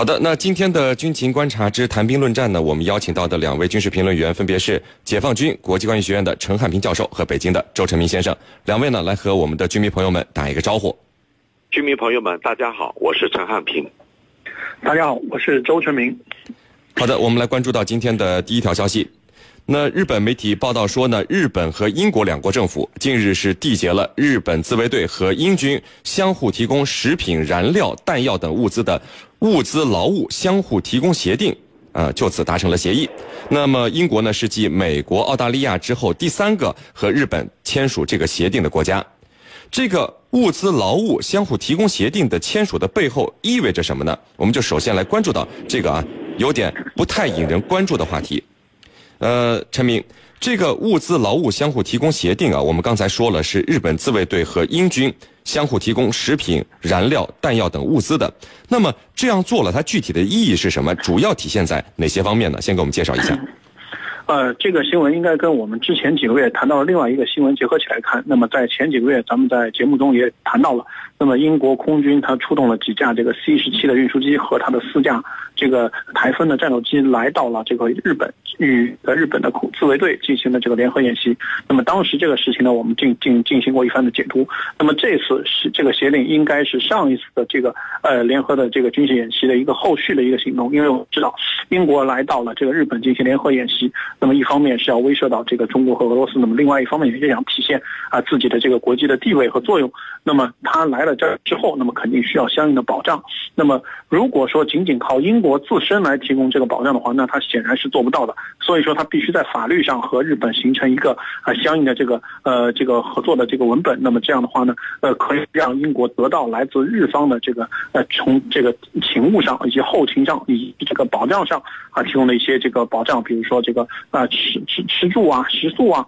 好的，那今天的军情观察之谈兵论战呢，我们邀请到的两位军事评论员分别是解放军国际关系学院的陈汉平教授和北京的周成明先生。两位呢，来和我们的军迷朋友们打一个招呼。军迷朋友们，大家好，我是陈汉平。大家好，我是周成明。好的，我们来关注到今天的第一条消息。那日本媒体报道说呢，日本和英国两国政府近日是缔结了日本自卫队和英军相互提供食品、燃料、弹药等物资的物资劳务相互提供协定，呃，就此达成了协议。那么英国呢是继美国、澳大利亚之后第三个和日本签署这个协定的国家。这个物资劳务相互提供协定的签署的背后意味着什么呢？我们就首先来关注到这个啊，有点不太引人关注的话题。呃，陈明，这个物资劳务相互提供协定啊，我们刚才说了是日本自卫队和英军相互提供食品、燃料、弹药等物资的。那么这样做了，它具体的意义是什么？主要体现在哪些方面呢？先给我们介绍一下。呃，这个新闻应该跟我们之前几个月谈到的另外一个新闻结合起来看。那么在前几个月，咱们在节目中也谈到了，那么英国空军它出动了几架这个 C 十七的运输机和它的四架。这个台风的战斗机来到了这个日本，与呃日本的自卫队进行了这个联合演习。那么当时这个事情呢，我们进进进行过一番的解读。那么这次是这个协定应该是上一次的这个呃联合的这个军事演习的一个后续的一个行动。因为我们知道，英国来到了这个日本进行联合演习，那么一方面是要威慑到这个中国和俄罗斯，那么另外一方面也是想体现啊自己的这个国际的地位和作用。那么他来了这之后，那么肯定需要相应的保障。那么如果说仅仅靠英，国自身来提供这个保障的话，那他显然是做不到的。所以说，他必须在法律上和日本形成一个啊相应的这个呃这个合作的这个文本。那么这样的话呢，呃，可以让英国得到来自日方的这个呃从这个勤务上以及后勤上以及这个保障上啊提供的一些这个保障，比如说这个啊吃吃吃住啊食宿啊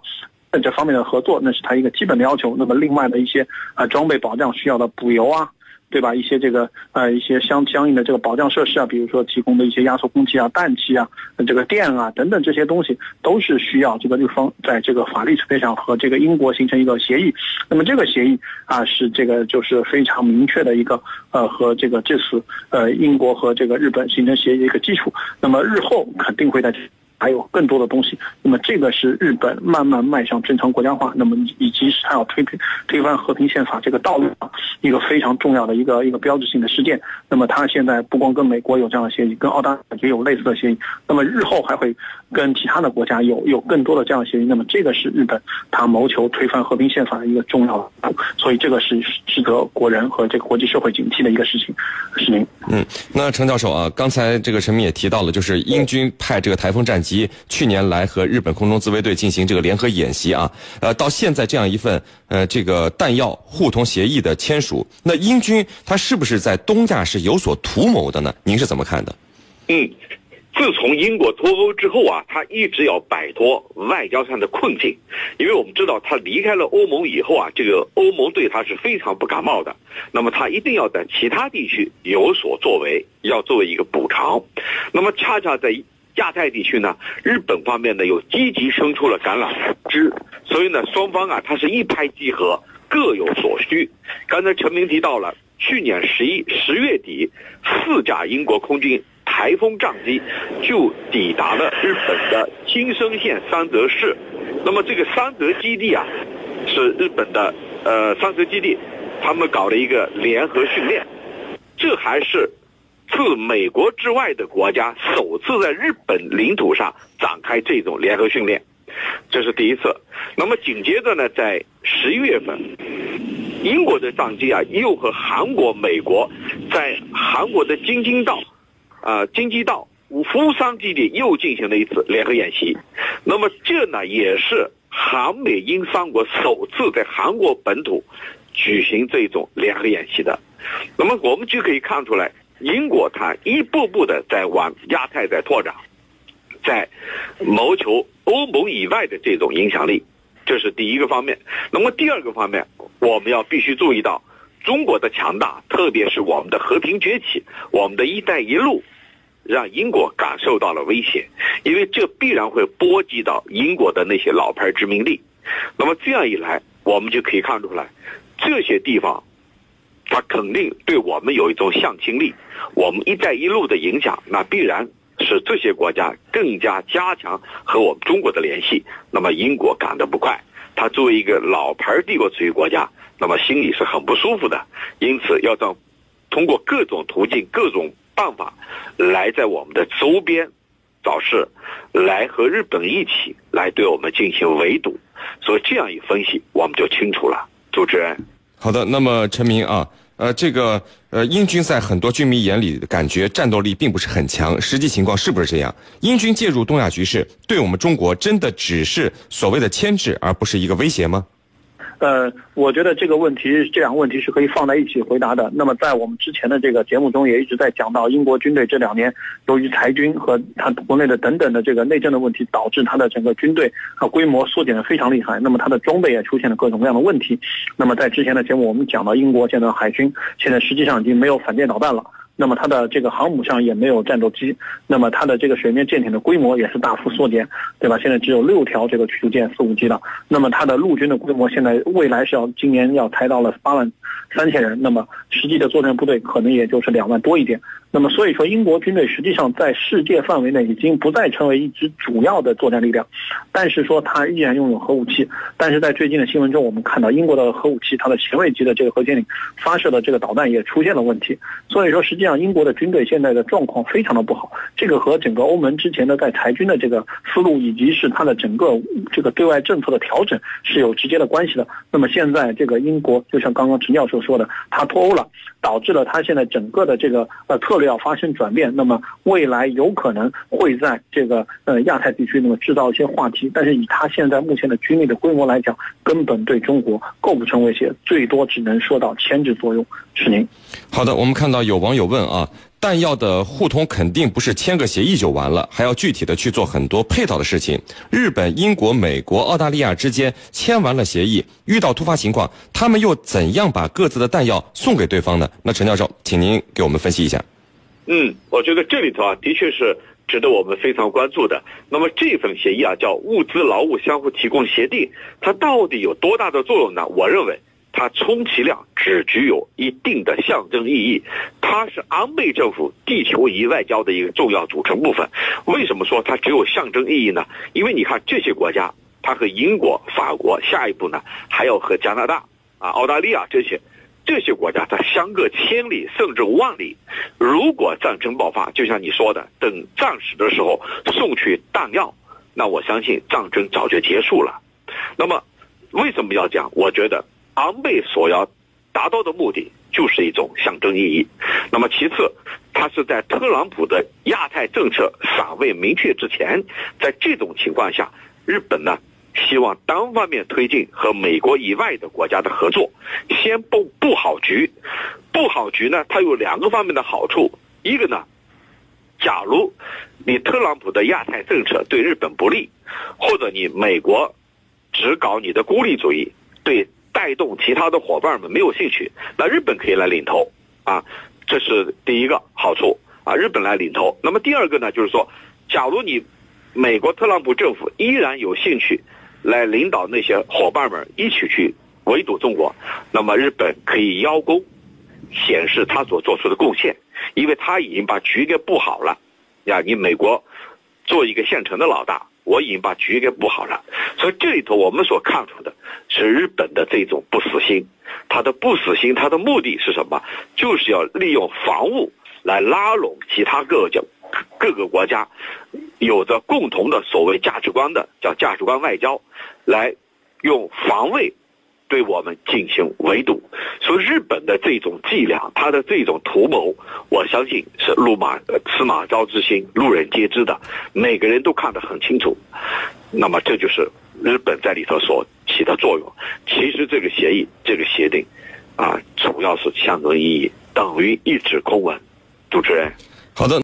这方面的合作，那是他一个基本的要求。那么另外的一些啊装备保障需要的补油啊。对吧？一些这个呃，一些相相应的这个保障设施啊，比如说提供的一些压缩空气啊、氮气啊、这个电啊等等这些东西，都是需要这个日方在这个法律层面上和这个英国形成一个协议。那么这个协议啊，是这个就是非常明确的一个呃和这个这次呃英国和这个日本形成协议的一个基础。那么日后肯定会在这。还有更多的东西，那么这个是日本慢慢迈向正常国家化，那么以及是它要推推翻和平宪法这个道路上一个非常重要的一个一个标志性的事件。那么它现在不光跟美国有这样的协议，跟澳大利亚也有类似的协议，那么日后还会跟其他的国家有有更多的这样的协议。那么这个是日本它谋求推翻和平宪法的一个重要的，所以这个是值得国人和这个国际社会警惕的一个事情。是您，嗯，那程教授啊，刚才这个陈明也提到了，就是英军派这个台风战机。及去年来和日本空中自卫队进行这个联合演习啊，呃，到现在这样一份呃这个弹药互通协议的签署，那英军他是不是在东亚是有所图谋的呢？您是怎么看的？嗯，自从英国脱欧之后啊，他一直要摆脱外交上的困境，因为我们知道他离开了欧盟以后啊，这个欧盟对他是非常不感冒的，那么他一定要在其他地区有所作为，要作为一个补偿，那么恰恰在。亚太地区呢，日本方面呢又积极伸出了橄榄枝，所以呢，双方啊，它是一拍即合，各有所需。刚才陈明提到了，去年十一十月底，四架英国空军台风战机就抵达了日本的青森县三泽市。那么这个三泽基地啊，是日本的呃三泽基地，他们搞了一个联合训练，这还是。自美国之外的国家首次在日本领土上展开这种联合训练，这是第一次。那么紧接着呢，在十一月份，英国的战机啊又和韩国、美国在韩国的京津道，啊京畿道福山基地又进行了一次联合演习。那么这呢也是韩美英三国首次在韩国本土举行这种联合演习的。那么我们就可以看出来。英国它一步步的在往亚太在拓展，在谋求欧盟以外的这种影响力，这是第一个方面。那么第二个方面，我们要必须注意到中国的强大，特别是我们的和平崛起，我们的一带一路，让英国感受到了威胁，因为这必然会波及到英国的那些老牌殖民地。那么这样一来，我们就可以看出来，这些地方。它肯定对我们有一种向心力。我们“一带一路”的影响，那必然使这些国家更加加强和我们中国的联系。那么英国赶得不快，它作为一个老牌帝国主义国家，那么心里是很不舒服的。因此，要让通过各种途径、各种办法，来在我们的周边找事，来和日本一起来对我们进行围堵。所以这样一分析，我们就清楚了。主持人，好的。那么陈明啊，呃，这个呃，英军在很多军迷眼里感觉战斗力并不是很强，实际情况是不是这样？英军介入东亚局势，对我们中国真的只是所谓的牵制，而不是一个威胁吗？呃，我觉得这个问题，这两个问题是可以放在一起回答的。那么，在我们之前的这个节目中，也一直在讲到英国军队这两年由于裁军和它国内的等等的这个内政的问题，导致它的整个军队啊规模缩减的非常厉害。那么，它的装备也出现了各种各样的问题。那么，在之前的节目，我们讲到英国现在海军现在实际上已经没有反舰导弹了。那么它的这个航母上也没有战斗机，那么它的这个水面舰艇的规模也是大幅缩减，对吧？现在只有六条这个驱逐舰四五级的，那么它的陆军的规模现在未来是要今年要抬到了八万三千人，那么实际的作战部队可能也就是两万多一点。那么所以说，英国军队实际上在世界范围内已经不再成为一支主要的作战力量，但是说它依然拥有核武器。但是在最近的新闻中，我们看到英国的核武器，它的前卫级的这个核潜艇发射的这个导弹也出现了问题。所以说，实际上英国的军队现在的状况非常的不好。这个和整个欧盟之前的在裁军的这个思路，以及是它的整个这个对外政策的调整是有直接的关系的。那么现在这个英国，就像刚刚陈教授说的，他脱欧了，导致了他现在整个的这个呃策略。要发生转变，那么未来有可能会在这个呃亚太地区，那么制造一些话题。但是以他现在目前的军力的规模来讲，根本对中国构不成威胁，最多只能说到牵制作用。是您。好的，我们看到有网友问啊。弹药的互通肯定不是签个协议就完了，还要具体的去做很多配套的事情。日本、英国、美国、澳大利亚之间签完了协议，遇到突发情况，他们又怎样把各自的弹药送给对方呢？那陈教授，请您给我们分析一下。嗯，我觉得这里头啊，的确是值得我们非常关注的。那么这份协议啊，叫物资劳务相互提供协定，它到底有多大的作用呢？我认为。它充其量只具有一定的象征意义，它是安倍政府地球仪外交的一个重要组成部分。为什么说它只有象征意义呢？因为你看这些国家，它和英国、法国，下一步呢还要和加拿大、啊澳大利亚这些这些国家，它相隔千里甚至万里。如果战争爆发，就像你说的，等战死的时候送去弹药，那我相信战争早就结束了。那么为什么要讲？我觉得。安倍所要达到的目的就是一种象征意义。那么其次，他是在特朗普的亚太政策尚未明确之前，在这种情况下，日本呢希望单方面推进和美国以外的国家的合作，先布布好局。布好局呢，它有两个方面的好处。一个呢，假如你特朗普的亚太政策对日本不利，或者你美国只搞你的孤立主义，对。带动其他的伙伴们没有兴趣，那日本可以来领头啊，这是第一个好处啊，日本来领头。那么第二个呢，就是说，假如你美国特朗普政府依然有兴趣来领导那些伙伴们一起去围堵中国，那么日本可以邀功，显示他所做出的贡献，因为他已经把局给布好了呀。你美国做一个现成的老大。我已经把局给布好了，所以这里头我们所看出的是日本的这种不死心，他的不死心，他的目的是什么？就是要利用防务来拉拢其他各个各个国家，有着共同的所谓价值观的，叫价值观外交，来用防卫。对我们进行围堵，所以日本的这种伎俩，他的这种图谋，我相信是路马司马昭之心，路人皆知的，每个人都看得很清楚。那么这就是日本在里头所起的作用。其实这个协议，这个协定，啊，主要是象征意义，等于一纸空文。主持人，好的。